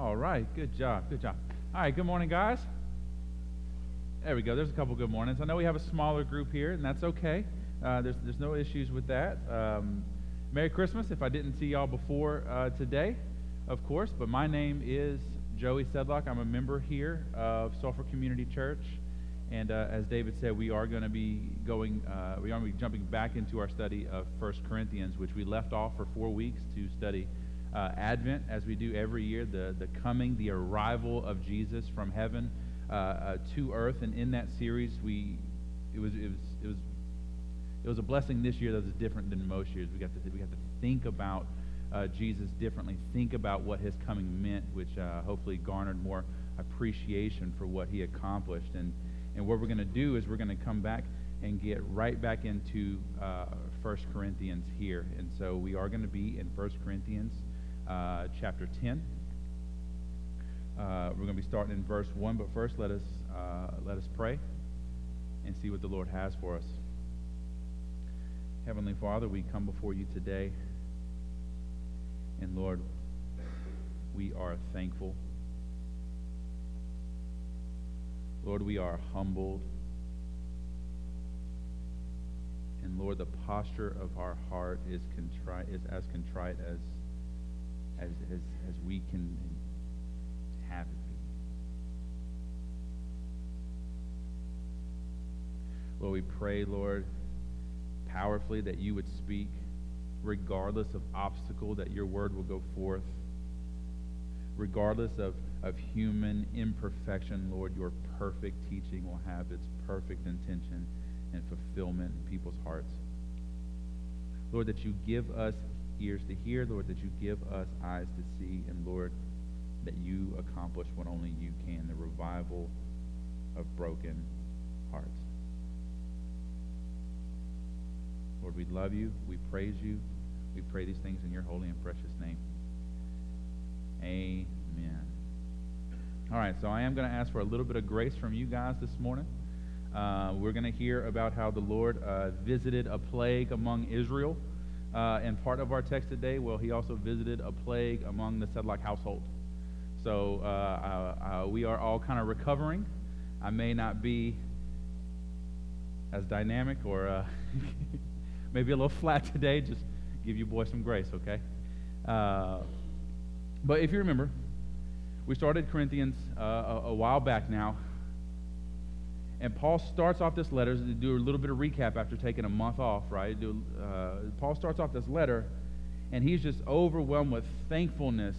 All right, good job, good job. All right, good morning, guys. There we go. There's a couple good mornings. I know we have a smaller group here, and that's okay. Uh, there's, there's no issues with that. Um, Merry Christmas if I didn't see y'all before uh, today, of course. But my name is Joey Sedlock. I'm a member here of Sulphur Community Church. And uh, as David said, we are going to be going, uh, we are going to be jumping back into our study of 1 Corinthians, which we left off for four weeks to study uh, Advent, as we do every year, the, the coming, the arrival of Jesus from heaven uh, uh, to earth. And in that series, we, it was, it was, it was, it was a blessing this year that was different than most years. We got to, we got to think about uh, Jesus differently, think about what his coming meant, which hopefully garnered more appreciation for what he accomplished. And, and what we're going to do is we're going to come back and get right back into uh, 1 Corinthians here. And so we are going to be in 1 Corinthians uh, chapter 10. Uh, we're going to be starting in verse 1, but first let us, uh, let us pray and see what the Lord has for us. Heavenly Father, we come before you today, and Lord, we are thankful. Lord, we are humbled. And Lord, the posture of our heart is contrite is as contrite as as as, as we can have it be. Lord, we pray, Lord, powerfully that you would speak, regardless of obstacle, that your word will go forth. Regardless of of human imperfection, Lord, your perfect teaching will have its perfect intention and fulfillment in people's hearts. Lord, that you give us ears to hear, Lord, that you give us eyes to see, and Lord, that you accomplish what only you can the revival of broken hearts. Lord, we love you. We praise you. We pray these things in your holy and precious name. Amen. All right, so I am going to ask for a little bit of grace from you guys this morning. Uh, we're going to hear about how the Lord uh, visited a plague among Israel. Uh, and part of our text today, well, he also visited a plague among the Sedlock household. So uh, uh, uh, we are all kind of recovering. I may not be as dynamic or maybe a little flat today. Just give you boys some grace, okay? but if you remember, we started Corinthians uh, a, a, while back now. And Paul starts off this letter to do a little bit of recap after taking a month off, right? Do, uh, Paul starts off this letter, and he's just overwhelmed with thankfulness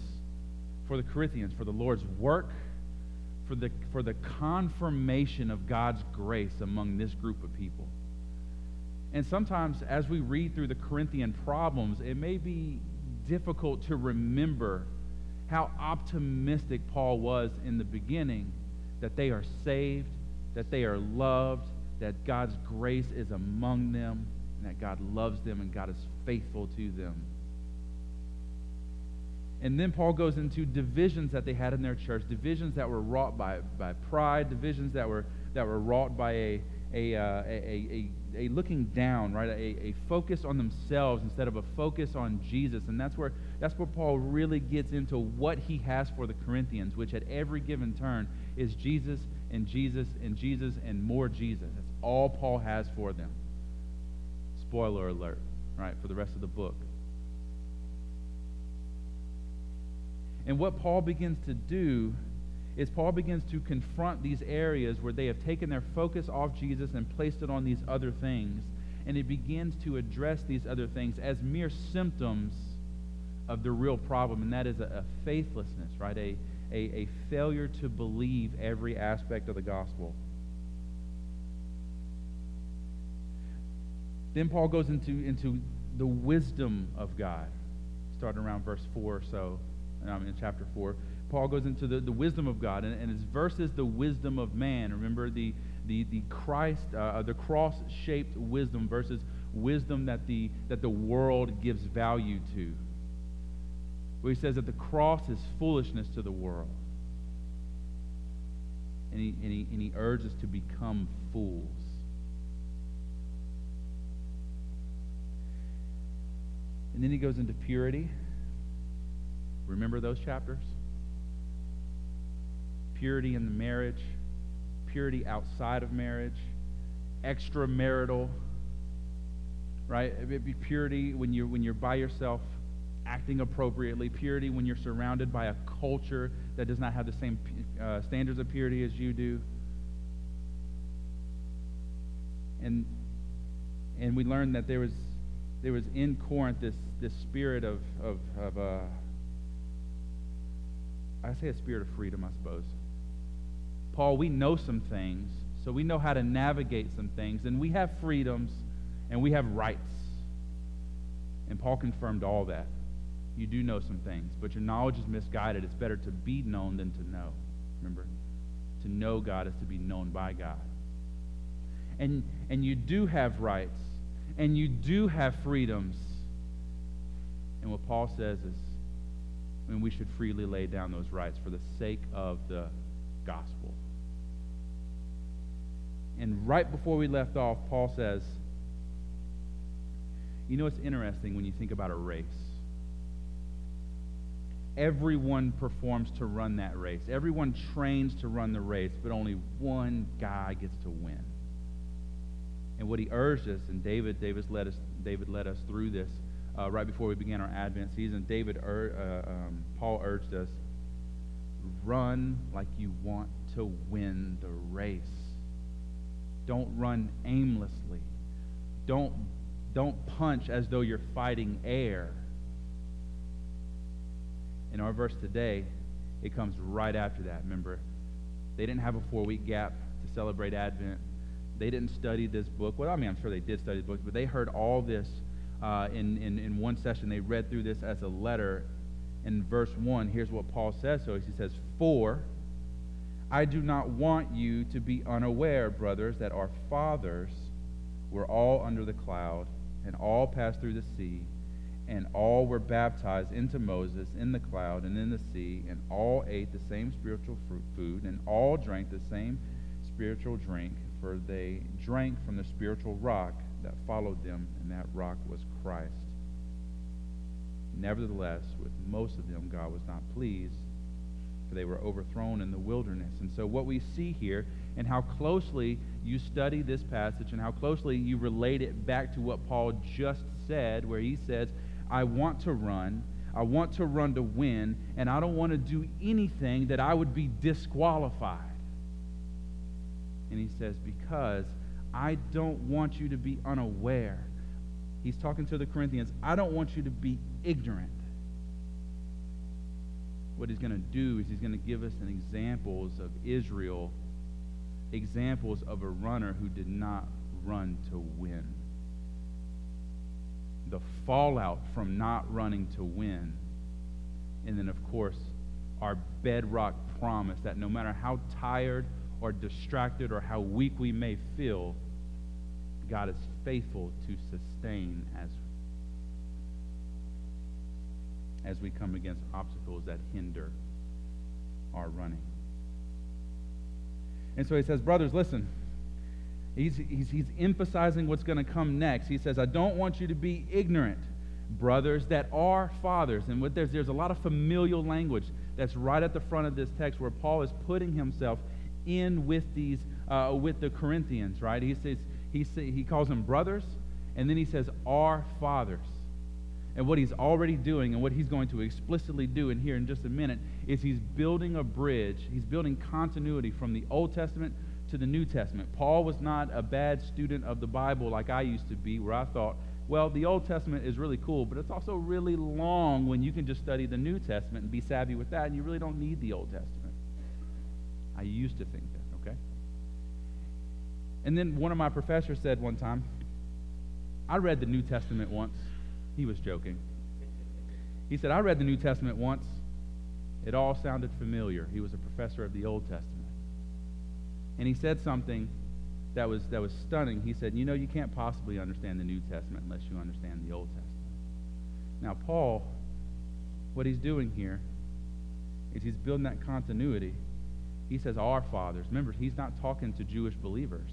for the Corinthians, for the Lord's work, for the, for the confirmation of God's grace among this group of people. And sometimes, as we read through the Corinthian problems, it may be difficult to remember how optimistic Paul was in the beginning that they are saved, that they are loved, that God's grace is among them, and that God loves them and God is faithful to them. And then Paul goes into divisions that they had in their church, divisions that were wrought by, by pride, divisions that were, that were wrought by a, a, uh, a, a, a, looking down, right? A, a focus on themselves instead of a focus on Jesus. And that's where, that's where Paul really gets into what he has for the Corinthians, which at every given turn is Jesus and Jesus and Jesus and more Jesus. That's all Paul has for them. Spoiler alert, right, for the rest of the book. And what Paul begins to do is Paul begins to confront these areas where they have taken their focus off Jesus and placed it on these other things. And he begins to address these other things as mere symptoms of the real problem, and that is a, a faithlessness, right? A, a, a failure to believe every aspect of the gospel. Then Paul goes into, into the wisdom of God, starting around verse 4 or so, in chapter 4. Paul goes into the, the wisdom of God, and, and his the wisdom of man. Remember the, the, the Christ, uh, uh the cross shaped wisdom versus wisdom that the, that the world gives value to. Where he says that the cross is foolishness to the world. And he, and he, and he urges to become fools. And then he goes into purity. Remember those chapters? purity in the marriage, purity outside of marriage, extramarital, right? It'd be purity when you're, when you're by yourself acting appropriately, purity when you're surrounded by a culture that does not have the same uh, standards of purity as you do. And, and we learned that there was, there was in Corinth this, this spirit of, of, of uh, I say a spirit of freedom, I suppose. Paul, we know some things, so we know how to navigate some things, and we have freedoms and we have rights. And Paul confirmed all that. You do know some things, but your knowledge is misguided. It's better to be known than to know. Remember? To know God is to be known by God. And, and you do have rights, and you do have freedoms. And what Paul says is, I mean, we should freely lay down those rights for the sake of the gospel. And right before we left off, Paul says, You know, it's interesting when you think about a race. Everyone performs to run that race, everyone trains to run the race, but only one guy gets to win. And what he urged us, and David, David led us, David led us through this uh, right before we began our Advent season. David, ur- uh, um, Paul urged us, run like you want to win the race. Don't run aimlessly. Don't, don't punch as though you're fighting air. In our verse today, it comes right after that. Remember, they didn't have a four week gap to celebrate Advent. They didn't study this book. Well, I mean, I'm sure they did study the book, but they heard all this uh, in, in, in one session. They read through this as a letter. In verse 1, here's what Paul says. So he says, For I do not want you to be unaware, brothers, that our fathers were all under the cloud and all passed through the sea, and all were baptized into Moses in the cloud and in the sea, and all ate the same spiritual food, and all drank the same spiritual drink, for they drank from the spiritual rock that followed them, and that rock was Christ. Nevertheless, with most of them, God was not pleased, for they were overthrown in the wilderness. And so, what we see here, and how closely you study this passage, and how closely you relate it back to what Paul just said, where he says, I want to run. I want to run to win, and I don't want to do anything that I would be disqualified. And he says, Because I don't want you to be unaware. He's talking to the Corinthians. I don't want you to be ignorant. What he's going to do is he's going to give us an examples of Israel, examples of a runner who did not run to win. The fallout from not running to win. And then, of course, our bedrock promise that no matter how tired or distracted or how weak we may feel, God is faithful to sustain as, as we come against obstacles that hinder our running. And so he says, Brothers, listen. He's, he's, he's emphasizing what's going to come next. He says, I don't want you to be ignorant, brothers that our fathers. And what there's, there's a lot of familial language that's right at the front of this text where Paul is putting himself in with these uh, with the Corinthians, right? He says he say, he calls them brothers, and then he says our fathers. And what he's already doing and what he's going to explicitly do in here in just a minute is he's building a bridge. He's building continuity from the Old Testament to the New Testament. Paul was not a bad student of the Bible like I used to be, where I thought, well, the Old Testament is really cool, but it's also really long when you can just study the New Testament and be savvy with that, and you really don't need the Old Testament. I used to think that, okay? And then one of my professors said one time, I read the New Testament once. He was joking. He said, I read the New Testament once. It all sounded familiar. He was a professor of the Old Testament. And he said something that was, that was stunning. He said, You know, you can't possibly understand the New Testament unless you understand the Old Testament. Now, Paul, what he's doing here is he's building that continuity he says our fathers. Remember, he's not talking to Jewish believers.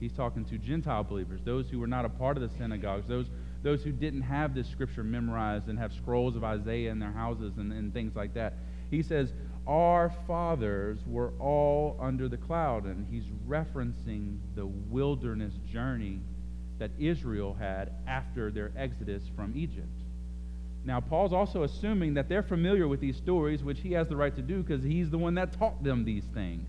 He's talking to Gentile believers, those who were not a part of the synagogues, those, those who didn't have this scripture memorized and have scrolls of Isaiah in their houses and, and things like that. He says, Our fathers were all under the cloud. And he's referencing the wilderness journey that Israel had after their exodus from Egypt. Now, Paul's also assuming that they're familiar with these stories, which he has the right to do because he's the one that taught them these things.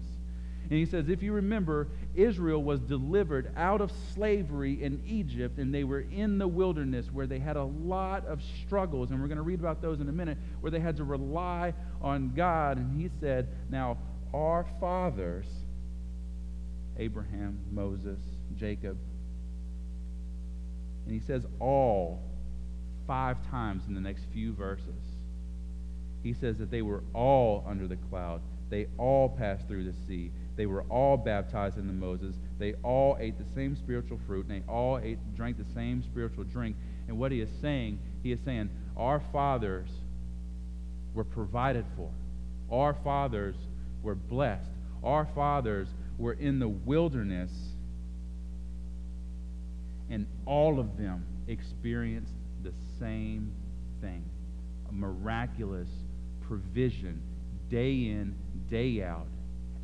And he says, if you remember, Israel was delivered out of slavery in Egypt, and they were in the wilderness where they had a lot of struggles. And we're going to read about those in a minute, where they had to rely on God. And he said, Now, our fathers, Abraham, Moses, Jacob, and he says all five times in the next few verses. He says that they were all under the cloud. They all passed through the sea. They were all baptized in the Moses. They all ate the same spiritual fruit, and they all ate, drank the same spiritual drink. And what he is saying, he is saying, our fathers were provided for. Our fathers were blessed. Our fathers were in the wilderness, and all of them experienced the same thing a miraculous provision day in, day out,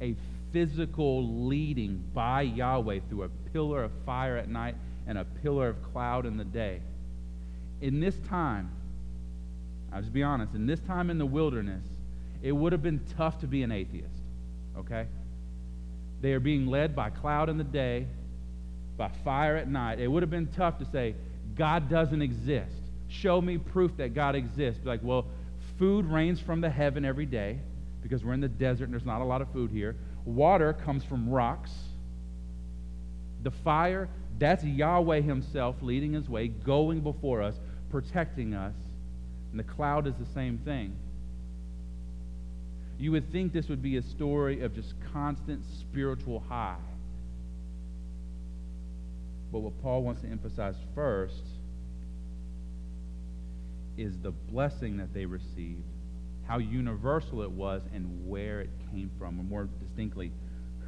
a physical leading by Yahweh through a pillar of fire at night and a pillar of cloud in the day. In this time, I'll just be honest, in this time in the wilderness, it would have been tough to be an atheist, okay? They are being led by cloud in the day, by fire at night. It would have been tough to say, God doesn't exist. Show me proof that God exists. Be like, well, food rains from the heaven every day because we're in the desert and there's not a lot of food here. Water comes from rocks. The fire, that's Yahweh Himself leading His way, going before us, protecting us. And the cloud is the same thing. You would think this would be a story of just constant spiritual high. But what Paul wants to emphasize first is the blessing that they received how universal it was and where it came from, or more distinctly,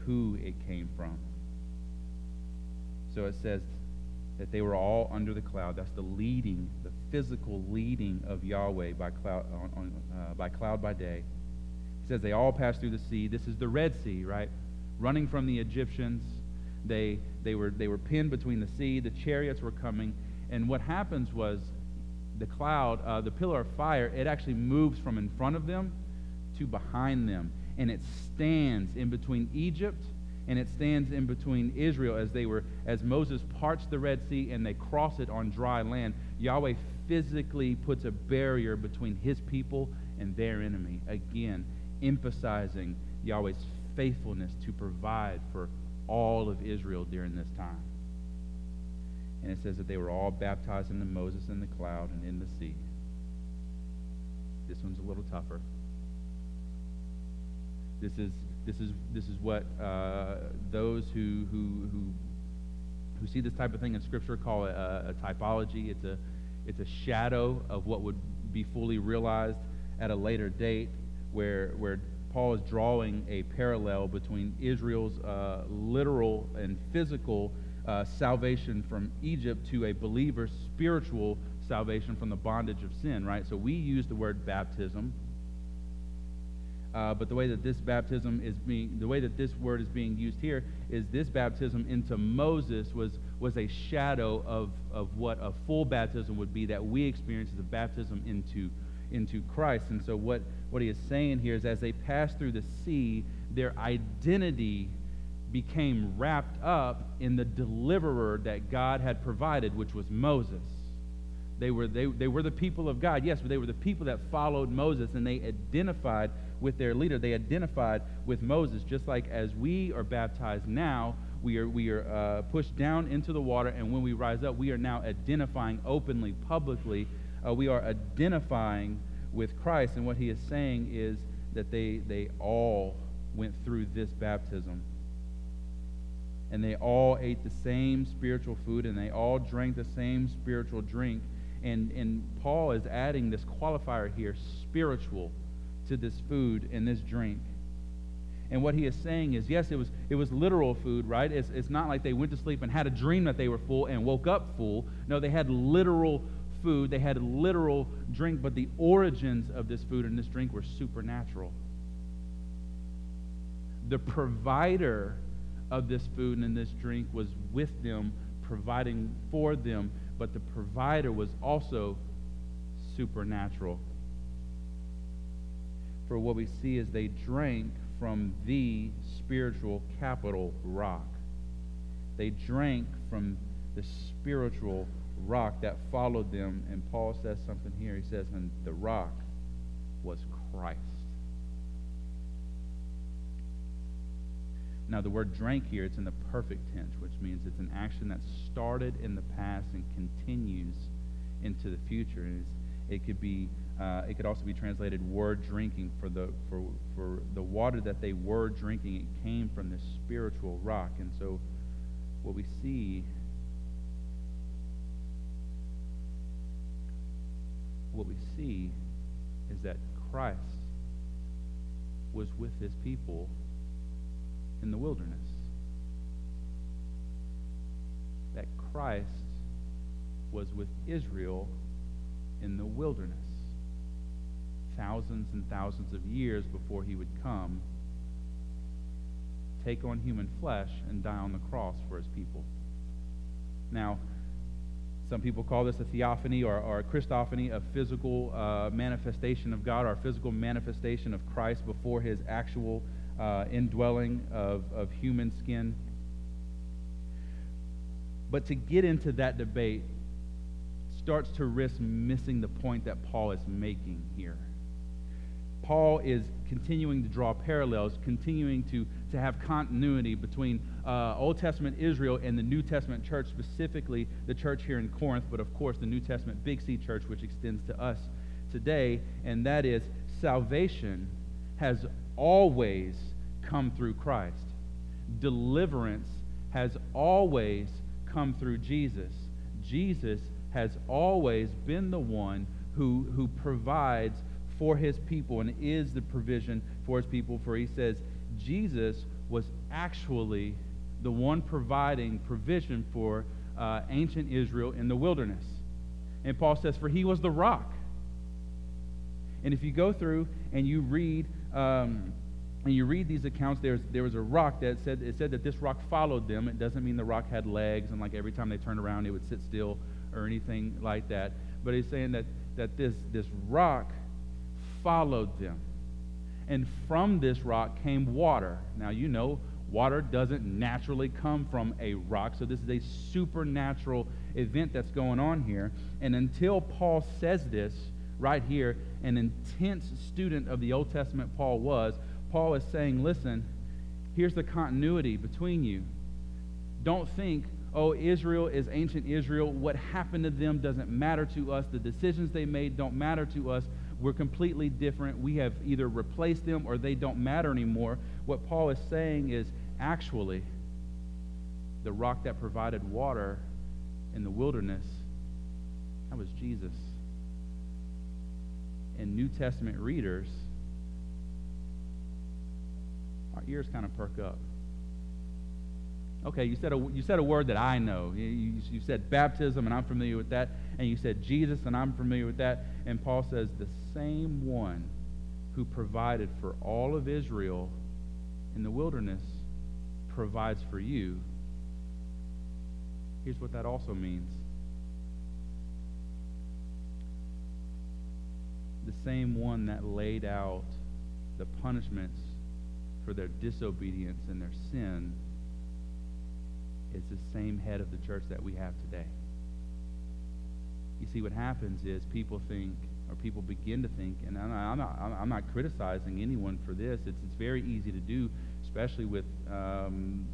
who it came from. So it says that they were all under the cloud. That's the leading, the physical leading of Yahweh by cloud, on, on, uh, by cloud by day. He says they all passed through the sea. This is the Red Sea, right? Running from the Egyptians. They, they, were, they were pinned between the sea. The chariots were coming. And what happens was the cloud, uh, the pillar of fire, it actually moves from in front of them to behind them. And it stands in between Egypt and it stands in between Israel as they were, as Moses parts the Red Sea and they cross it on dry land. Yahweh physically puts a barrier between his people and their enemy. Again, emphasizing Yahweh's faithfulness to provide for all of Israel during this time. And it says that they were all baptized into Moses in the cloud and in the sea. This one's a little tougher. This is this is this is what uh, those who who who who see this type of thing in Scripture call a, a typology. It's a it's a shadow of what would be fully realized at a later date, where where Paul is drawing a parallel between Israel's uh, literal and physical uh, salvation from Egypt to a believer's spiritual salvation from the bondage of sin, right? So we use the word baptism. Uh, but the way that this baptism is being, the way that this word is being used here is this baptism into Moses was, was a shadow of, of what a full baptism would be that we experience as a baptism into, into Christ. And so what, what he is saying here is as they pass through the sea, their identity became wrapped up in the deliverer that God had provided, which was Moses. They were, they, they were the people of God, yes, but they were the people that followed Moses and they identified with their leader. They identified with Moses, just like as we are baptized now, we are, we are uh, pushed down into the water, and when we rise up, we are now identifying openly, publicly. Uh, we are identifying with Christ, and what he is saying is that they, they all went through this baptism and they all ate the same spiritual food and they all drank the same spiritual drink. And, and Paul is adding this qualifier here, spiritual, to this food and this drink. And what he is saying is, yes, it was, it was literal food, right? It's, it's not like they went to sleep and had a dream that they were full and woke up full. No, they had literal food, they had literal drink, but the origins of this food and this drink were supernatural. The provider of this food and this drink was with them, providing for them, but the provider was also supernatural. For what we see is they drank from the spiritual capital rock. They drank from the spiritual rock that followed them. And Paul says something here. He says, and the rock was Christ. Now, the word drank here, it's in the perfect tense, which means it's an action that started in the past and continues into the future. And it could be, uh, it could also be translated word drinking for the for for the water that they were drinking. It came from this spiritual rock, and so what we see. What we see is that Christ was with his people in the wilderness. That Christ was with Israel in the wilderness thousands and thousands of years before he would come, take on human flesh, and die on the cross for his people. Now, some people call this a theophany or, or a Christophany, a physical uh, manifestation of God or a physical manifestation of Christ before his actual uh, indwelling of, of human skin. But to get into that debate starts to risk missing the point that Paul is making here. Paul is continuing to draw parallels, continuing to, to have continuity between uh, Old Testament Israel and the New Testament church, specifically the church here in Corinth, but of course the New Testament Big C church, which extends to us today, and that is salvation has always come through Christ. Deliverance has always come through Jesus. Jesus has always been the one who, who provides for his people and is the provision for his people. For he says, Jesus was actually the one providing provision for uh, ancient Israel in the wilderness. And Paul says, For he was the rock. And if you go through and you read, um, and you read these accounts, there's, there was a rock that said, it said that this rock followed them. It doesn't mean the rock had legs and like every time they turned around it would sit still or anything like that. But he's saying that, that this, this rock followed them. And from this rock came water. Now, you know, water doesn't naturally come from a rock, so this is a supernatural event that's going on here. And until Paul says this right here, an intense student of the Old Testament Paul was, Paul is saying, listen, here's the continuity between you. Don't think, oh, Israel is ancient Israel. What happened to them doesn't matter to us. The decisions they made don't matter to us. We're completely different. We have either replaced them or they don't matter anymore. What Paul is saying is actually the rock that provided water in the wilderness, that was Jesus. And New Testament readers, our ears kind of perk up. Okay, you said a, you said a word that I know. You, you, you, said baptism, and I'm familiar with that. And you said Jesus, and I'm familiar with that. And Paul says the same one who provided for all of Israel in the wilderness provides for you. Here's what that also means the same one that laid out the punishments for their disobedience and their sin is the same head of the church that we have today. You see, what happens is people think, or people begin to think, and I'm not, I'm not, I'm not criticizing anyone for this. It's, it's very easy to do, especially with um,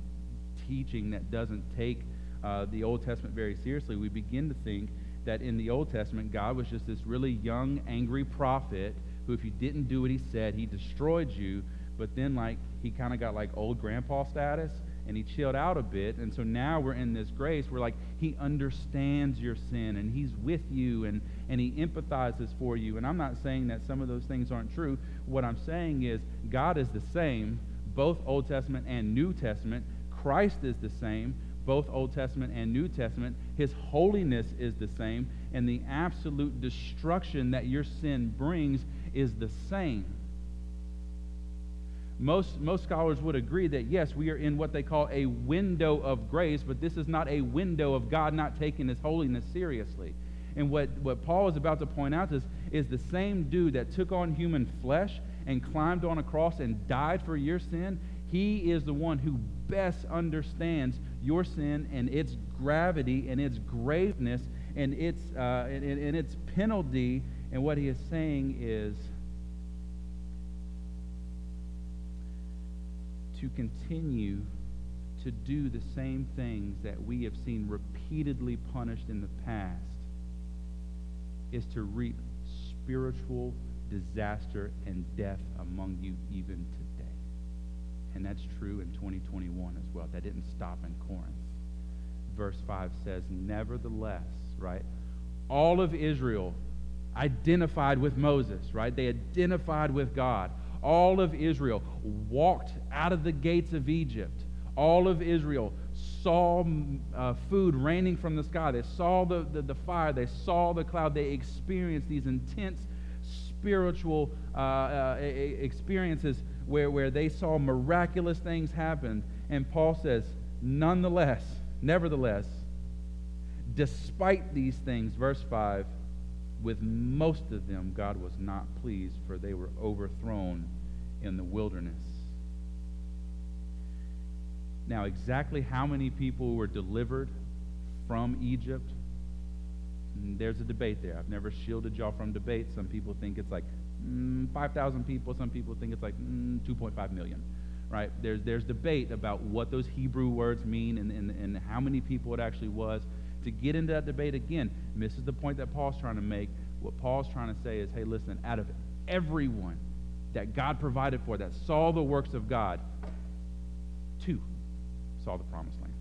teaching that doesn't take uh, the Old Testament very seriously. We begin to think that in the Old Testament, God was just this really young, angry prophet who, if you didn't do what he said, he destroyed you. But then, like, he kind of got like old grandpa status and he chilled out a bit. And so now we're in this grace where, like, he understands your sin and he's with you and, and he empathizes for you. And I'm not saying that some of those things aren't true. What I'm saying is God is the same, both Old Testament and New Testament. Christ is the same, both Old Testament and New Testament. His holiness is the same, and the absolute destruction that your sin brings is the same. Most, most scholars would agree that yes, we are in what they call a window of grace, but this is not a window of God not taking his holiness seriously. And what, what Paul is about to point out is, is the same dude that took on human flesh and climbed on a cross and died for your sin. He is the one who best understands your sin and its gravity and its graveness and its, uh, and, and its penalty. And what he is saying is to continue to do the same things that we have seen repeatedly punished in the past is to reap spiritual disaster and death among you even today. And that's true in 2021 as well. That didn't stop in Corinth. Verse 5 says, Nevertheless, right? All of Israel identified with Moses, right? They identified with God. All of Israel walked out of the gates of Egypt. All of Israel saw uh, food raining from the sky. They saw the, the, the, fire. They saw the cloud. They experienced these intense spiritual uh, uh, experiences where, where they saw miraculous things happen. And Paul says, nonetheless, nevertheless, despite these things, verse 5, with most of them, God was not pleased, for they were overthrown in the wilderness. Now, exactly how many people were delivered from Egypt? Mm, there's a debate there. I've never shielded y'all from debate. Some people think it's like mm, 5,000 people. Some people think it's like mm, 2.5 million. Right? There's, there's debate about what those Hebrew words mean and, and, and how many people it actually was. To get into that debate again, misses the point that Paul's trying to make. What Paul's trying to say is, hey, listen, out of everyone that God provided for, that saw the works of God, two saw the promised land.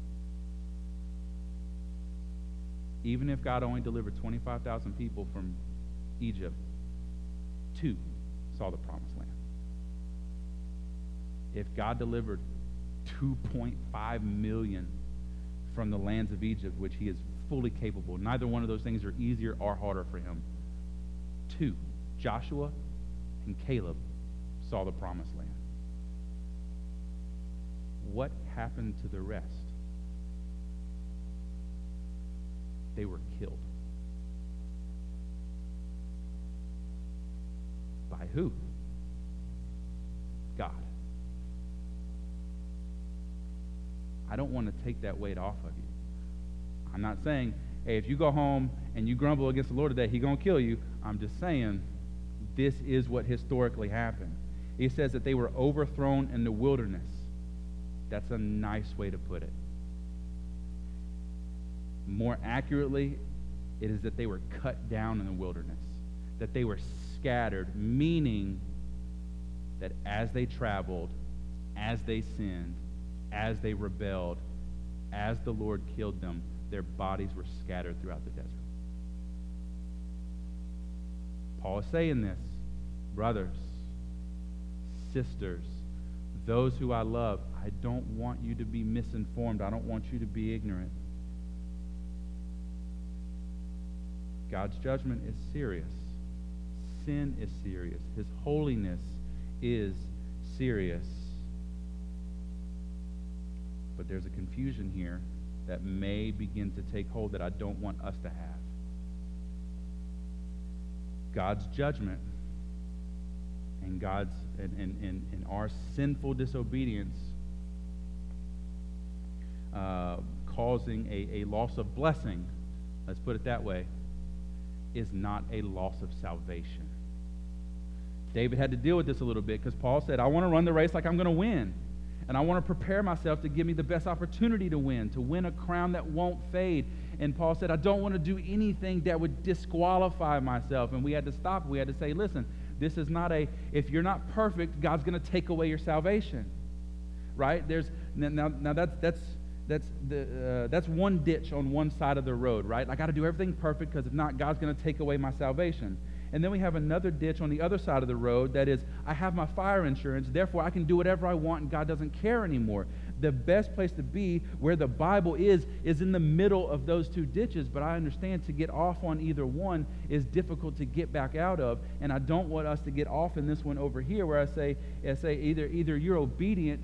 Even if God only delivered 25,000 people from Egypt, two saw the promised land. If God delivered 2.5 million from the lands of Egypt, which he is fully capable, neither one of those things are easier or harder for him. Two, Joshua and Caleb saw the promised land. What happened to the rest? They were killed. By who? God. I don't want to take that weight off of you. I'm not saying, hey, if you go home and you grumble against the Lord today, He's going to kill you. I'm just saying this is what historically happened. He says that they were overthrown in the wilderness. That's a nice way to put it. More accurately, it is that they were cut down in the wilderness, that they were scattered, meaning that as they traveled, as they sinned, as they rebelled, as the Lord killed them, their bodies were scattered throughout the desert. Paul is saying this, brothers, sisters, those who I love, I don't want you to be misinformed. I don't want you to be ignorant. God's judgment is serious. Sin is serious. His holiness is serious. But there's a confusion here that may begin to take hold that I don't want us to have. God's judgment and God's and, and, and, and our sinful disobedience uh, causing a, a loss of blessing, let's put it that way, is not a loss of salvation. David had to deal with this a little bit because Paul said, I want to run the race like I'm going to win. And I want to prepare myself to give me the best opportunity to win, to win a crown that won't fade. And Paul said, I don't want to do anything that would disqualify myself. And we had to stop. We had to say, listen, this is not a, if you're not perfect, God's going to take away your salvation. Right? There's, now, now that's, that's, that's, the, uh, that's one ditch on one side of the road, right? I got to do everything perfect because if not, God's going to take away my salvation. And then we have another ditch on the other side of the road that is, I have my fire insurance, therefore I can do whatever I want and God doesn't care anymore. The best place to be where the Bible is, is in the middle of those two ditches. But I understand to get off on either one is difficult to get back out of. And I don't want us to get off in this one over here where I say, I say either, either you're obedient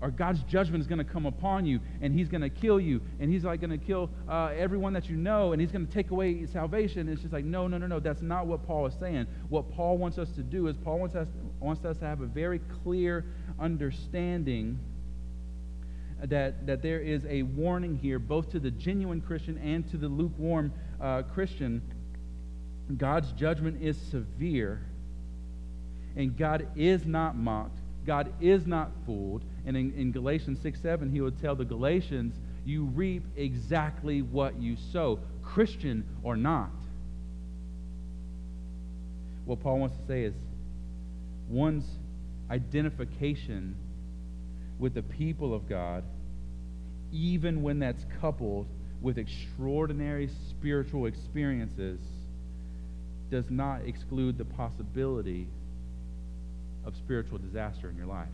or God's judgment is going to come upon you, and He's going to kill you, and He's like going to kill uh, everyone that you know, and He's going to take away salvation. It's just like, no, no, no, no. That's not what Paul is saying. What Paul wants us to do is Paul wants us, wants us to have a very clear understanding that, that there is a warning here, both to the genuine Christian and to the lukewarm uh, Christian. God's judgment is severe, and God is not mocked. God is not fooled. And in, in Galatians 6 7, he would tell the Galatians, You reap exactly what you sow, Christian or not. What Paul wants to say is one's identification with the people of God, even when that's coupled with extraordinary spiritual experiences, does not exclude the possibility of spiritual disaster in your life.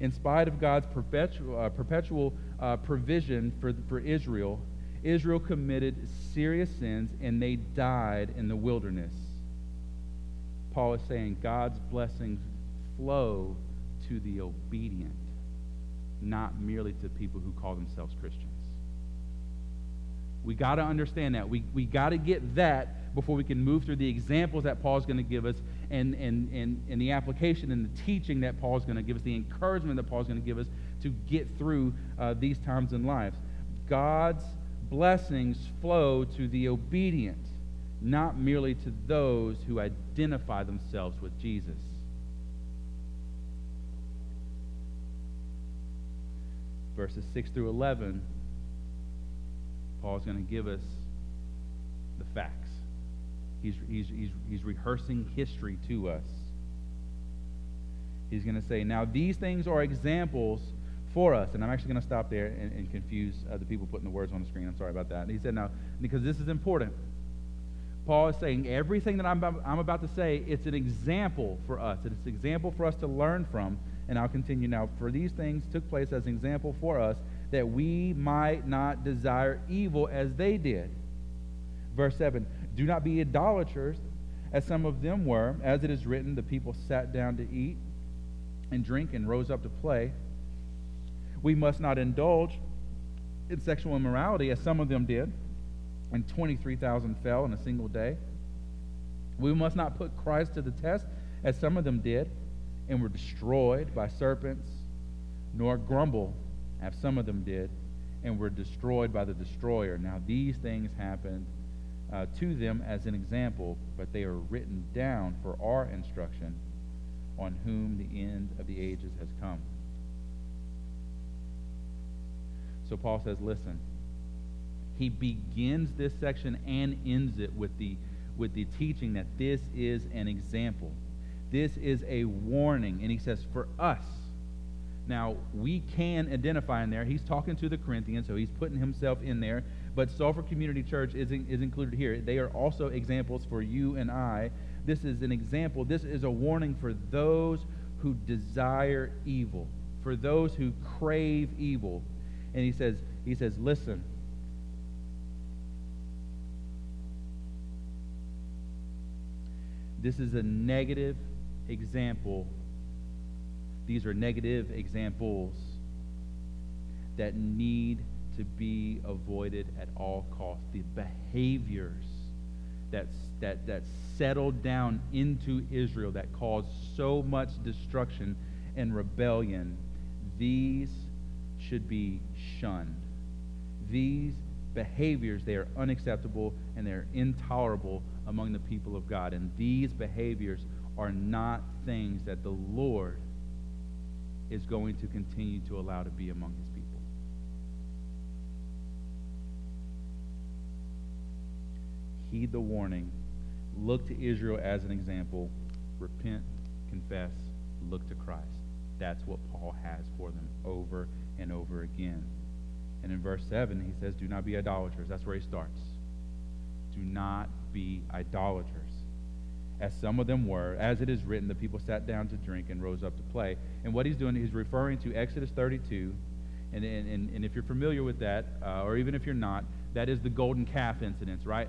In spite of God's perpetual, uh, perpetual uh, provision for, for Israel, Israel committed serious sins and they died in the wilderness. Paul is saying God's blessings flow to the obedient, not merely to people who call themselves Christians. We got to understand that. We, we got to get that before we can move through the examples that Paul's going to give us and, and, and, and the application and the teaching that Paul's going to give us, the encouragement that Paul's going to give us to get through uh, these times in life. God's blessings flow to the obedient, not merely to those who identify themselves with Jesus. Verses 6 through 11 Paul's going to give us the facts. He's, he's, he's, he's rehearsing history to us. He's going to say, Now these things are examples for us. And I'm actually going to stop there and, and confuse uh, the people putting the words on the screen. I'm sorry about that. And he said, Now, because this is important. Paul is saying everything that I'm about, I'm about to say, it's an example for us. It's an example for us to learn from. And I'll continue now. For these things took place as an example for us that we might not desire evil as they did. Verse 7 Do not be idolaters, as some of them were. As it is written, the people sat down to eat and drink and rose up to play. We must not indulge in sexual immorality, as some of them did, and 23,000 fell in a single day. We must not put Christ to the test, as some of them did, and were destroyed by serpents, nor grumble as some of them did, and were destroyed by the destroyer. Now, these things happened uh, to them as an example, but they are written down for our instruction on whom the end of the ages has come. So Paul says, listen, he begins this section and ends it with the, with the teaching that this is an example. This is a warning. And he says, for us, now, we can identify in there. He's talking to the Corinthians, so he's putting himself in there. But Sulphur Community Church is, in, is included here. They are also examples for you and I. This is an example. This is a warning for those who desire evil, for those who crave evil. And he says, he says, listen. This is a negative example these are negative examples that need to be avoided at all costs. The behaviors that, that, that settled down into Israel that caused so much destruction and rebellion, these should be shunned. These behaviors, they are unacceptable and they're intolerable among the people of God. And these behaviors are not things that the Lord is going to continue to allow to be among his people. Heed the warning. Look to Israel as an example. Repent, confess, look to Christ. That's what Paul has for them over and over again. And in verse 7, he says, Do not be idolaters. That's where he starts. Do not be idolaters. As some of them were. As it is written, the people sat down to drink and rose up to play. And what he's doing, he's referring to Exodus 32. And, and, and if you're familiar with that, uh, or even if you're not, that is the golden calf incidents, right?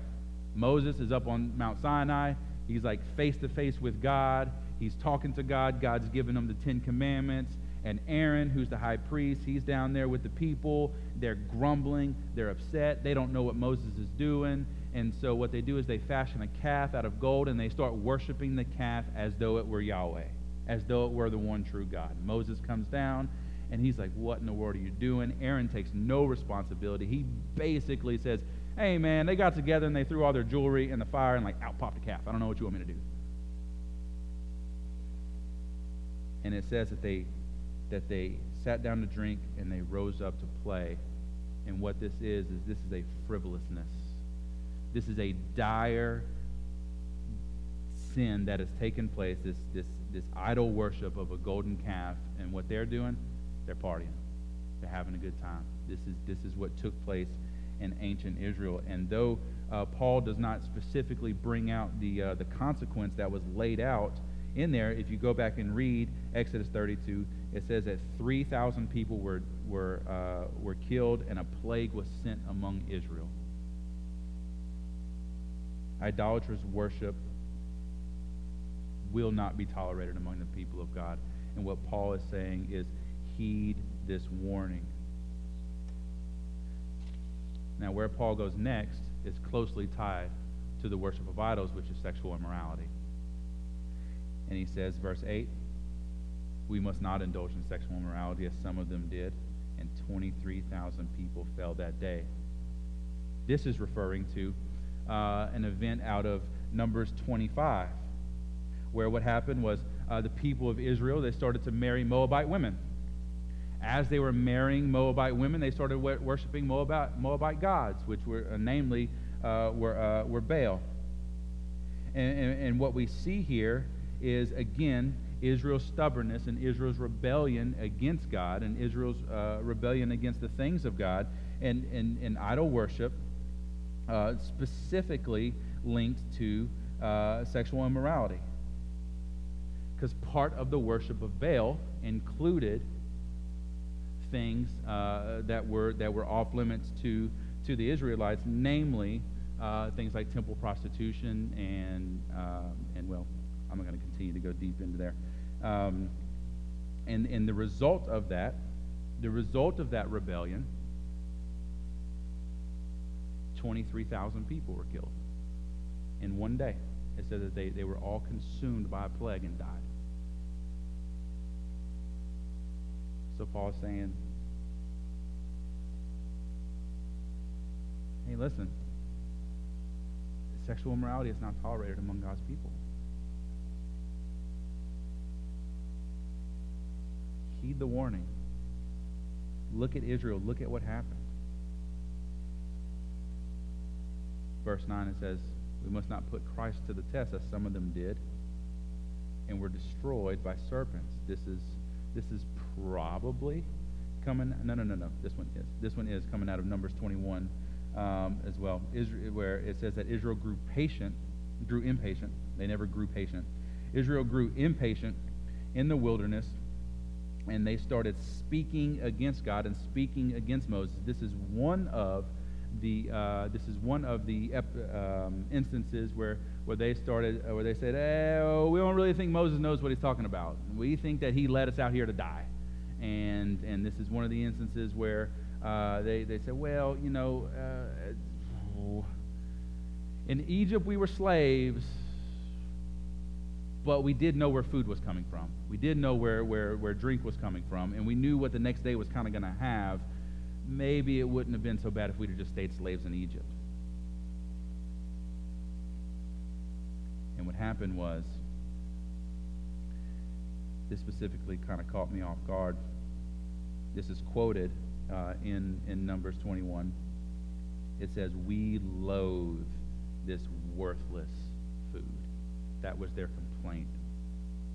Moses is up on Mount Sinai. He's like face to face with God. He's talking to God. God's giving him the Ten Commandments. And Aaron, who's the high priest, he's down there with the people. They're grumbling. They're upset. They don't know what Moses is doing. And so what they do is they fashion a calf out of gold and they start worshiping the calf as though it were Yahweh, as though it were the one true God. Moses comes down and he's like, What in the world are you doing? Aaron takes no responsibility. He basically says, Hey, man, they got together and they threw all their jewelry in the fire and, like, out popped a calf. I don't know what you want me to do. And it says that they, that they sat down to drink and they rose up to play. And what this is, is this is a frivolousness this is a dire sin that has taken place, this, this, this idol worship of a golden calf. And what they're doing, they're partying. They're having a good time. This is, this is what took place in ancient Israel. And though uh, Paul does not specifically bring out the, uh, the consequence that was laid out in there, if you go back and read Exodus 32, it says that 3,000 people were, were, uh, were killed and a plague was sent among Israel idolatrous worship will not be tolerated among the people of God. And what Paul is saying is heed this warning. Now, where Paul goes next is closely tied to the worship of idols, which is sexual immorality. And he says, verse 8, we must not indulge in sexual immorality as some of them did, and 23,000 people fell that day. This is referring to uh, an event out of Numbers 25, where what happened was uh, the people of Israel, they started to marry Moabite women. As they were marrying Moabite women, they started worshiping Moabite, Moabite gods, which were uh, namely uh, were, uh, were Baal. And, and, and what we see here is, again, Israel's stubbornness and Israel's rebellion against God and Israel's uh, rebellion against the things of God and, and, and idol worship uh, specifically linked to uh, sexual immorality. Because part of the worship of Baal included things uh, that were that were off limits to to the Israelites, namely uh, things like temple prostitution and um, and well, I'm not going to continue to go deep into there. Um, and and the result of that, the result of that rebellion 23,000 people were killed in one day. It said that they, they were all consumed by a plague and died. So Paul is saying, hey, listen, sexual immorality is not tolerated among God's people. Heed the warning. Look at Israel. Look at what happened. Verse 9, it says, We must not put Christ to the test, as some of them did, and were destroyed by serpents. This is, this is probably coming. No, no, no, no. This one is. This one is coming out of Numbers 21 um, as well, Israel, where it says that Israel grew patient, grew impatient. They never grew patient. Israel grew impatient in the wilderness, and they started speaking against God and speaking against Moses. This is one of the uh, this is one of the ep- um, instances where where they started uh, where they said, oh, we don't really think Moses knows what he's talking about. We think that he led us out here to die, and and this is one of the instances where uh, they they said, well, you know, uh, in Egypt we were slaves. But we did know where food was coming from. We did know where, where, where drink was coming from, and we knew what the next day was kind of going to have maybe it wouldn't have been so bad if we'd have just stayed slaves in Egypt. And what happened was, this specifically kind of caught me off guard. This is quoted uh, in, in Numbers 21. It says, We loathe this worthless food. That was their complaint.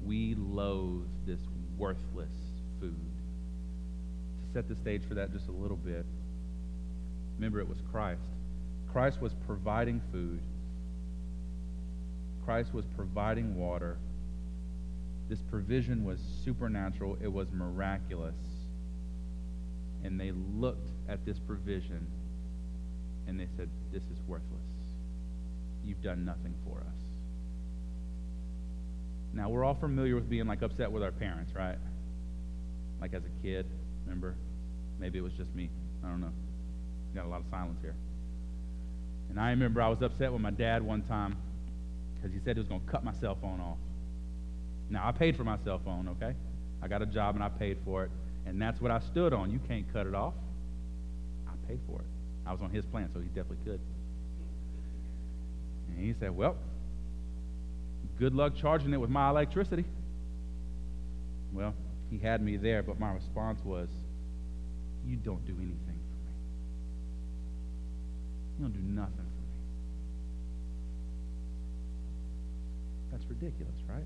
We loathe this worthless food set the stage for that just a little bit, remember it was Christ. Christ was providing food. Christ was providing water. This provision was supernatural, it was miraculous. And they looked at this provision and they said, This is worthless. You've done nothing for us. Now, we're all familiar with being like upset with our parents, right? Like as a kid, remember? Maybe it was just me. I don't know. Got a lot of silence here. And I remember I was upset with my dad one time because he said he was going to cut my cell phone off. Now, I paid for my cell phone, okay? I got a job and I paid for it. And that's what I stood on. You can't cut it off. I paid for it. I was on his plan, so he definitely could. And he said, Well, good luck charging it with my electricity. Well, he had me there, but my response was, You don't do anything for me. You don't do nothing for me. That's ridiculous, right?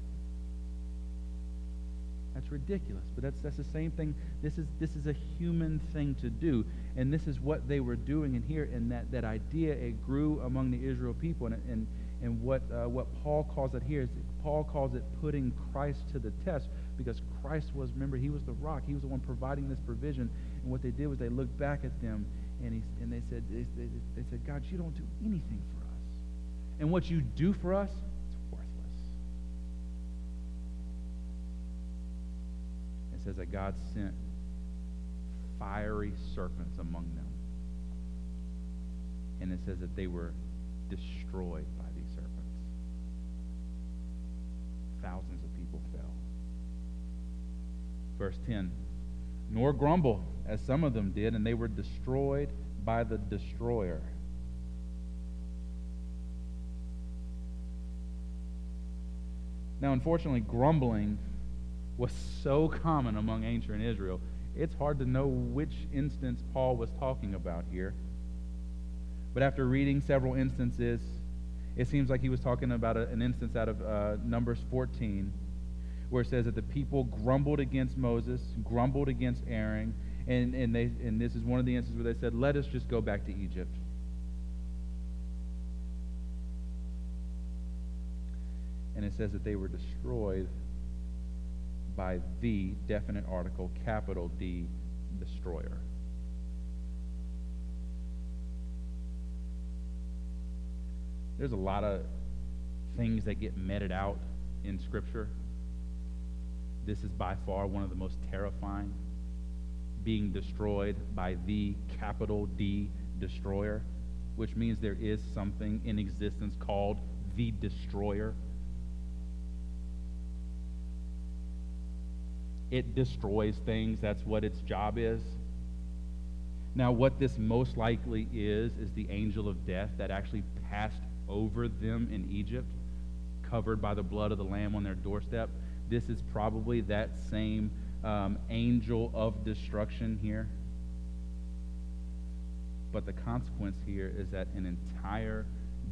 That's ridiculous. But that's, that's the same thing. This is, this is a human thing to do. And this is what they were doing in here. And that, that idea, it grew among the Israel people. And, and, and what, uh, what Paul calls it here is Paul calls it putting Christ to the test because Christ was, remember, he was the rock. He was the one providing this provision. And what they did was they looked back at them and, he, and they, said, they, they, they said, God, you don't do anything for us. And what you do for us, it's worthless. It says that God sent fiery serpents among them. And it says that they were destroyed by these serpents. Thousands. Verse 10 Nor grumble, as some of them did, and they were destroyed by the destroyer. Now, unfortunately, grumbling was so common among ancient Israel, it's hard to know which instance Paul was talking about here. But after reading several instances, it seems like he was talking about a, an instance out of uh, Numbers 14, where it says that the people grumbled against Moses, grumbled against Aaron, and, and, they, and this is one of the instances where they said, Let us just go back to Egypt. And it says that they were destroyed by the definite article, capital D, destroyer. There's a lot of things that get meted out in Scripture. This is by far one of the most terrifying. Being destroyed by the capital D destroyer, which means there is something in existence called the destroyer. It destroys things. That's what its job is. Now, what this most likely is, is the angel of death that actually passed over them in Egypt, covered by the blood of the Lamb on their doorstep. This is probably that same um, angel of destruction here. But the consequence here is that an entire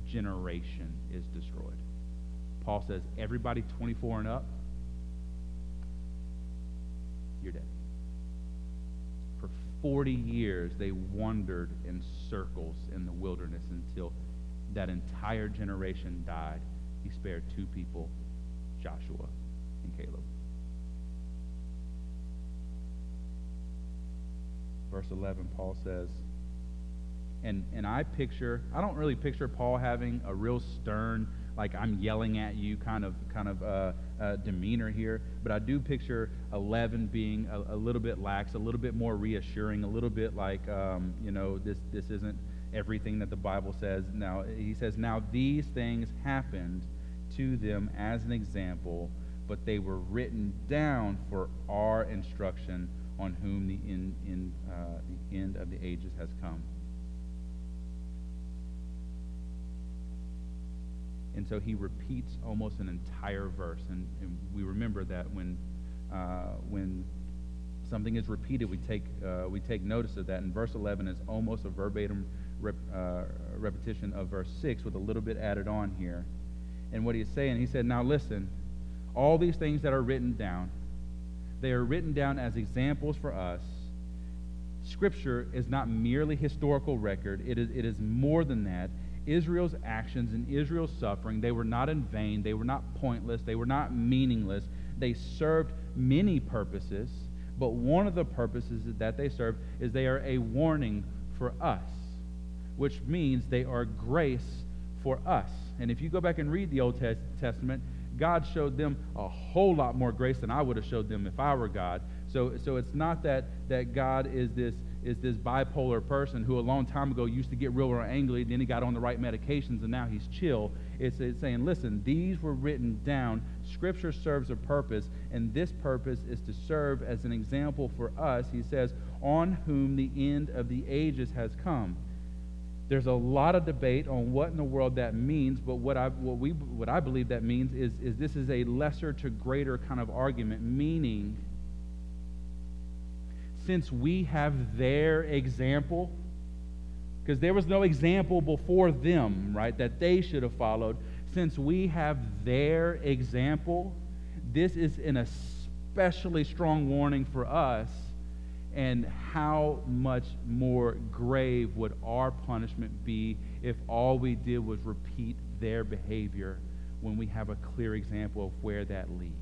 generation is destroyed. Paul says everybody 24 and up you're dead. For 40 years, they wandered in circles in the wilderness until that entire generation died. He spared two people, Joshua and Caleb. Verse 11, Paul says, and, and I picture, I don't really picture Paul having a real stern, like I'm yelling at you kind of, kind of uh, uh, demeanor here, but I do picture 11 being a, a, little bit lax, a little bit more reassuring, a little bit like, um, you know, this, this isn't everything that the Bible says. Now, he says, Now these things happened to them as an example, but they were written down for our instruction on whom the, in, in, uh, the end of the ages has come. And so he repeats almost an entire verse. And, and we remember that when, uh, when something is repeated, we take, uh, we take notice of that. And verse 11 is almost a verbatim rep, uh, repetition of verse 6 with a little bit added on here. And what he's saying, he said, Now listen, all these things that are written down, they are written down as examples for us. Scripture is not merely historical record, it is, it is more than that Israel's actions and Israel's suffering, they were not in vain, they were not pointless, they were not meaningless. They served many purposes, but one of the purposes that they serve is they are a warning for us, which means they are grace for us. And if you go back and read the Old Testament, God showed them a whole lot more grace than I would have showed them if I were God. So, so it's not that, that God is this is this bipolar person who a long time ago used to get real, real angry, then he got on the right medications, and now he's chill. It's, it's saying, listen, these were written down. Scripture serves a purpose, and this purpose is to serve as an example for us. He says, on whom the end of the ages has come. There's a lot of debate on what in the world that means, but what I, what we, what I believe that means is, is this is a lesser to greater kind of argument, meaning since we have their example, because there was no example before them, right, that they should have followed. Since we have their example, this is an especially strong warning for us. And how much more grave would our punishment be if all we did was repeat their behavior when we have a clear example of where that leads?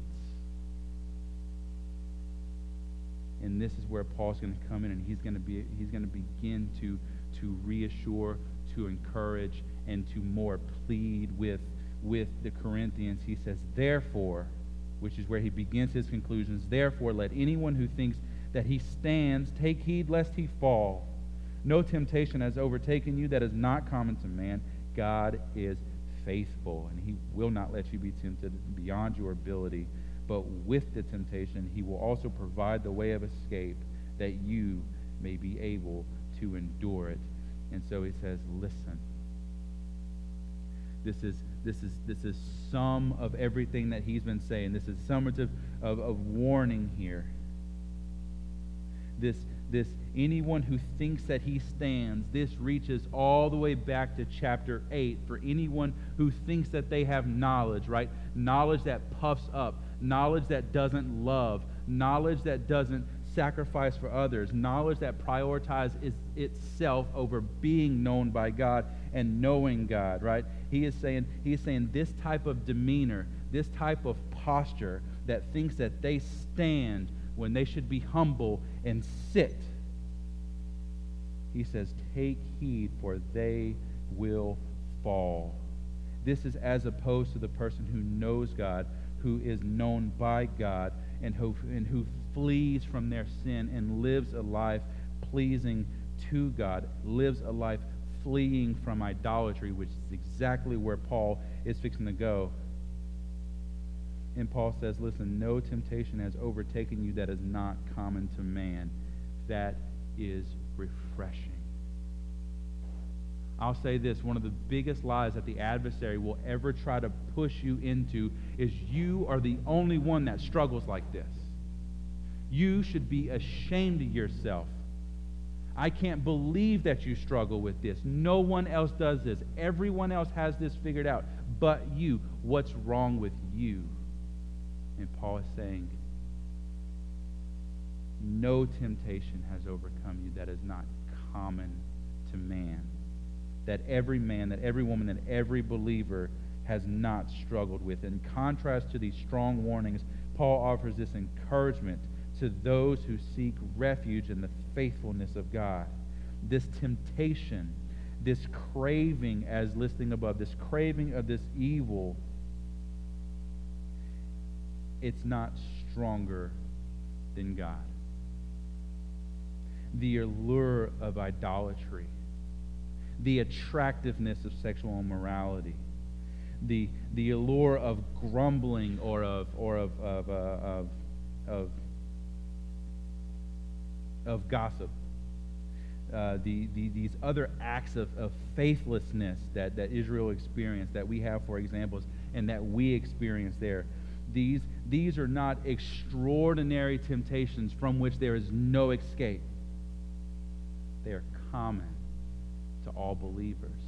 And this is where Paul's going to come in and he's going to be he's going to begin to to reassure, to encourage, and to more plead with with the Corinthians. He says, therefore, which is where he begins his conclusions, therefore let anyone who thinks that he stands take heed lest he fall. No temptation has overtaken you that is not common to man. God is faithful, and he will not let you be tempted beyond your ability but with the temptation, he will also provide the way of escape that you may be able to endure it. And so he says, listen. This is this is this is some of everything that he's been saying. This is summative of, of warning here. This this anyone who thinks that he stands, this reaches all the way back to chapter 8 for anyone who thinks that they have knowledge, right? Knowledge that puffs up, knowledge that doesn't love, knowledge that doesn't sacrifice for others, knowledge that prioritizes itself over being known by God and knowing God, right? He is saying he is saying this type of demeanor, this type of posture that thinks that they stand when they should be humble and sit. He says, "Take heed for they will fall." This is as opposed to the person who knows God who is known by God and who, and who flees from their sin and lives a life pleasing to God, lives a life fleeing from idolatry, which is exactly where Paul is fixing to go. And Paul says, Listen, no temptation has overtaken you that is not common to man. That is refreshing. I'll say this one of the biggest lies that the adversary will ever try to push you into is you are the only one that struggles like this. You should be ashamed of yourself. I can't believe that you struggle with this. No one else does this. Everyone else has this figured out but you. What's wrong with you? And Paul is saying, No temptation has overcome you that is not common to man that every man, that every woman, that every believer has not struggled with. In contrast to these strong warnings, Paul offers this encouragement to those who seek refuge in the faithfulness of God. This temptation, this craving, as listing above, this craving of this evil, it's not stronger than God. The allure of idolatry the attractiveness of sexual immorality, the, the allure of grumbling or of, or of, of, uh, of, of, of gossip. Uh, the, the, these other acts of, of faithlessness that, that Israel experienced, that we have, for examples, and that we experience there. These, these are not extraordinary temptations from which there is no escape. They are common to all believers.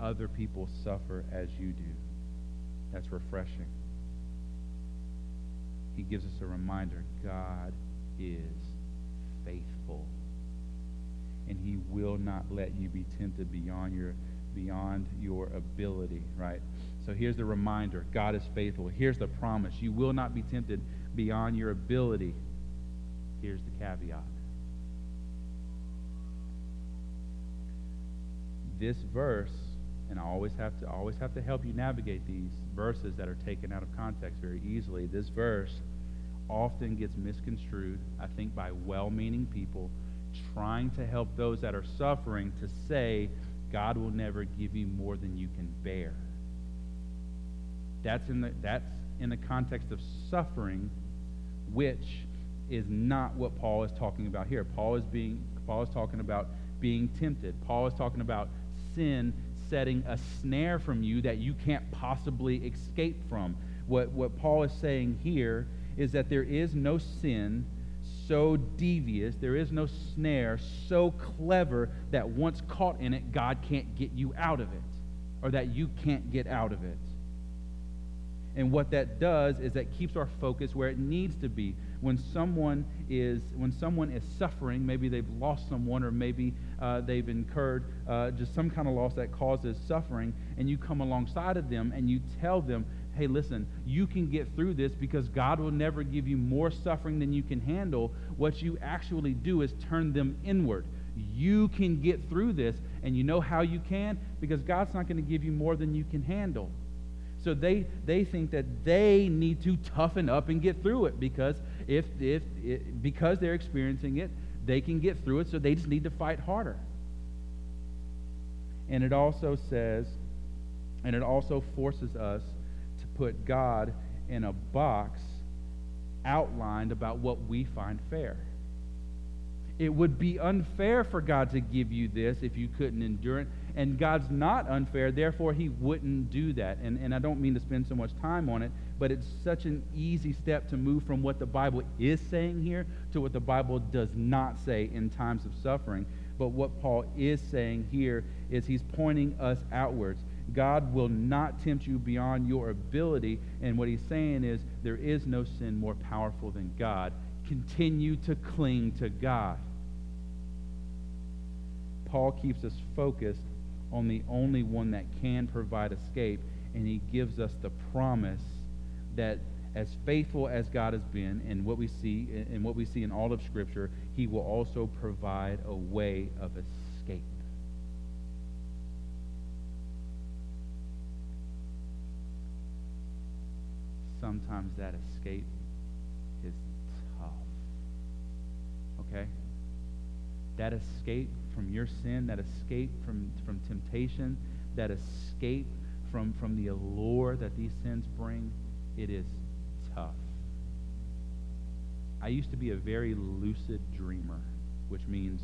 Other people suffer as you do. That's refreshing. He gives us a reminder God is faithful. And he will not let you be tempted beyond your beyond your ability, right? So here's the reminder God is faithful. Here's the promise you will not be tempted beyond your ability. Here's the caveat. This verse, and I always have to always have to help you navigate these verses that are taken out of context very easily. This verse often gets misconstrued, I think, by well-meaning people trying to help those that are suffering to say God will never give you more than you can bear. That's in the, that's in the context of suffering, which is not what Paul is talking about here. Paul is being Paul is talking about being tempted. Paul is talking about sin setting a snare from you that you can't possibly escape from. What, what Paul is saying here is that there is no sin so devious, there is no snare so clever that once caught in it, God can't get you out of it, or that you can't get out of it. And what that does is that keeps our focus where it needs to be. When someone is when someone is suffering, maybe they've lost someone, or maybe uh, they've incurred uh, just some kind of loss that causes suffering, and you come alongside of them and you tell them, hey, listen, you can get through this because God will never give you more suffering than you can handle. What you actually do is turn them inward. You can get through this, and you know how you can? Because God's not going to give you more than you can handle. So they, they think that they need to toughen up and get through it because if, if it, because they're experiencing it, they can get through it, so they just need to fight harder. And it also says, and it also forces us to put God in a box outlined about what we find fair. It would be unfair for God to give you this if you couldn't endure it. And God's not unfair, therefore, He wouldn't do that. And, and I don't mean to spend so much time on it, but it's such an easy step to move from what the Bible is saying here to what the Bible does not say in times of suffering. But what Paul is saying here is he's pointing us outwards. God will not tempt you beyond your ability. And what he's saying is there is no sin more powerful than God. Continue to cling to God. Paul keeps us focused on the only one that can provide escape, and he gives us the promise that as faithful as God has been and what we see and what we see in all of scripture, he will also provide a way of escape. sometimes that escape is tough. Okay? That escape from your sin, that escape from, from temptation, that escape from, from the allure that these sins bring, it is tough. I used to be a very lucid dreamer, which means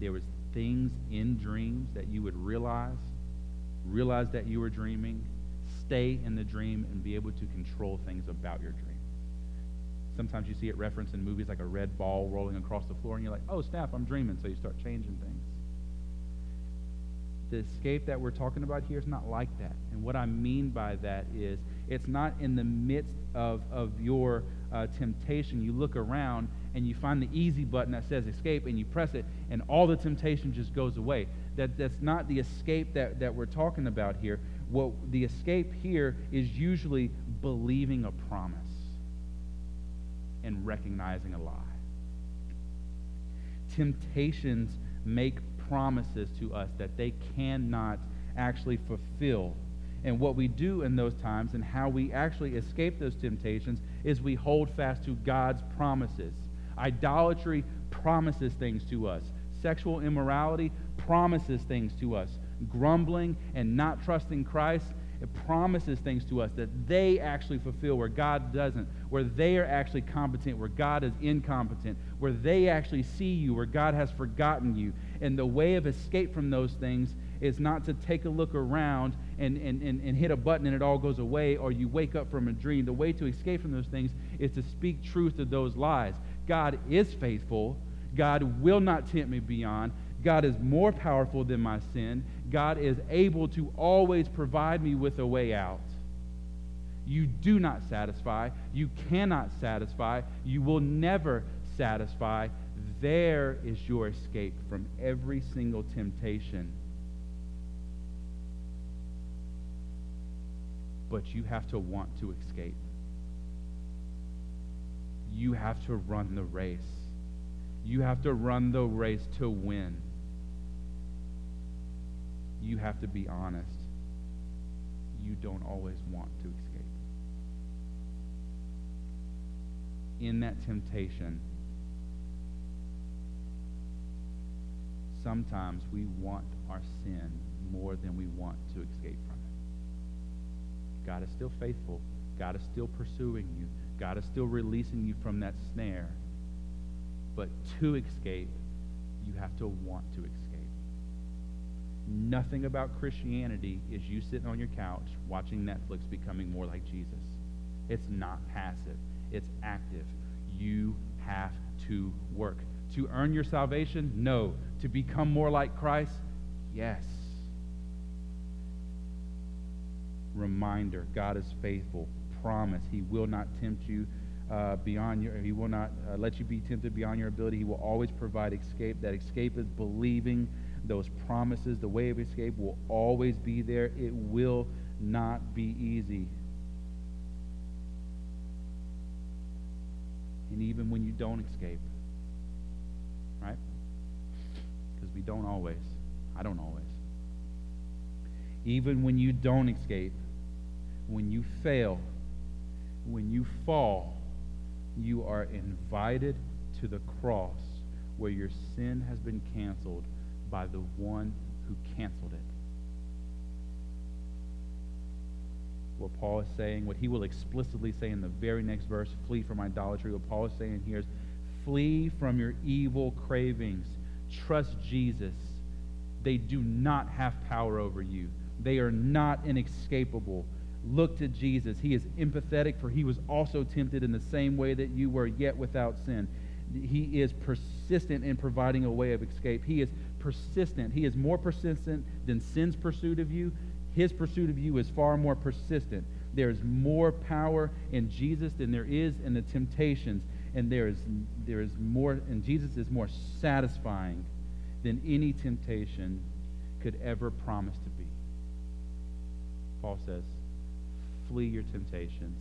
there was things in dreams that you would realize, realize that you were dreaming, stay in the dream and be able to control things about your dream. Sometimes you see it referenced in movies like a red ball rolling across the floor, and you're like, oh, snap, I'm dreaming. So you start changing things. The escape that we're talking about here is not like that. And what I mean by that is it's not in the midst of, of your uh, temptation. You look around and you find the easy button that says escape, and you press it, and all the temptation just goes away. That, that's not the escape that, that we're talking about here what the escape here is usually believing a promise and recognizing a lie. Temptations make promises to us that they cannot actually fulfill. And what we do in those times and how we actually escape those temptations is we hold fast to God's promises. Idolatry promises things to us. Sexual immorality promises things to us grumbling and not trusting Christ, it promises things to us that they actually fulfill where God doesn't, where they are actually competent, where God is incompetent, where they actually see you, where God has forgotten you. And the way of escape from those things is not to take a look around and, and, and, and hit a button and it all goes away, or you wake up from a dream. The way to escape from those things is to speak truth to those lies. God is faithful. God will not tempt me beyond. God is more powerful than my sin. God is able to always provide me with a way out. You do not satisfy. You cannot satisfy. You will never satisfy. There is your escape from every single temptation. But you have to want to escape. You have to run the race. You have to run the race to win. You have to be honest. You don't always want to escape. In that temptation, sometimes we want our sin more than we want to escape from it. God is still faithful. God is still pursuing you. God is still releasing you from that snare. But to escape, you have to want to escape. Nothing about Christianity is you sitting on your couch watching Netflix becoming more like Jesus. It's not passive, it's active. You have to work. To earn your salvation? No. To become more like Christ? Yes. Reminder God is faithful. Promise He will not tempt you uh, beyond your, He will not uh, let you be tempted beyond your ability. He will always provide escape. That escape is believing those promises. The way of escape will always be there. It will not be easy. And even when you don't escape, right? Because we don't always. I don't always. Even when you don't escape, when you fail, when you fall, you are invited to the cross where your sin has been canceled by the one who canceled it. What Paul is saying, what he will explicitly say in the very next verse, flee from idolatry. What Paul is saying here is flee from your evil cravings. Trust Jesus. They do not have power over you, they are not inescapable. Look to Jesus. He is empathetic, for he was also tempted in the same way that you were, yet without sin. He is persistent in providing a way of escape. He is persistent. He is more persistent than sin's pursuit of you. His pursuit of you is far more persistent. There is more power in Jesus than there is in the temptations. And there is, there is more, and Jesus is more satisfying than any temptation could ever promise to be. Paul says, flee your temptations,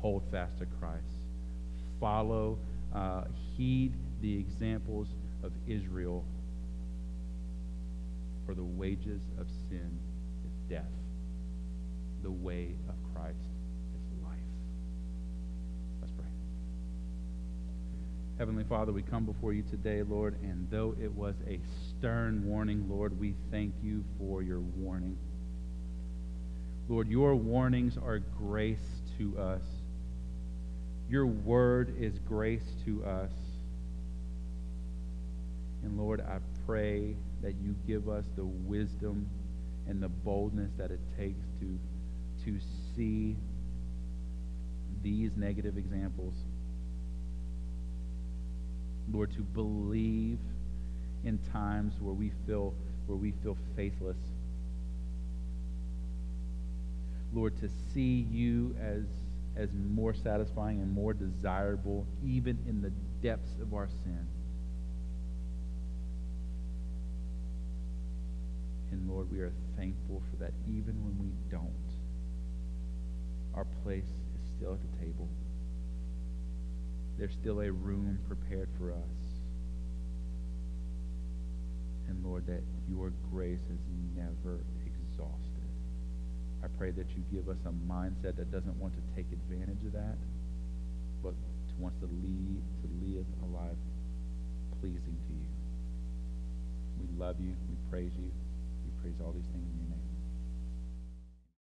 hold fast to Christ, follow, uh, heed the examples of Israel, for the wages of sin is death. The way of Christ is life. Let's pray. Heavenly Father, we come before you today, Lord, and though it was a stern warning, Lord, we thank you for your warning. Lord, your warnings are grace to us. Your word is grace to us. And Lord, I pray that you give us the wisdom and the boldness that it takes to, to see these negative examples. Lord, to believe in times where we feel where we feel faithless. Lord, to see you as as more satisfying and more desirable even in the depths of our sin. And Lord, we are thankful for that even when we don't, our place is still at the table. There's still a room prepared for us. And Lord, that your grace is never exhausted. I pray that you give us a mindset that doesn't want to take advantage of that, but wants to lead, to live a life pleasing to you. We love you. We praise you. Praise all these things in your name.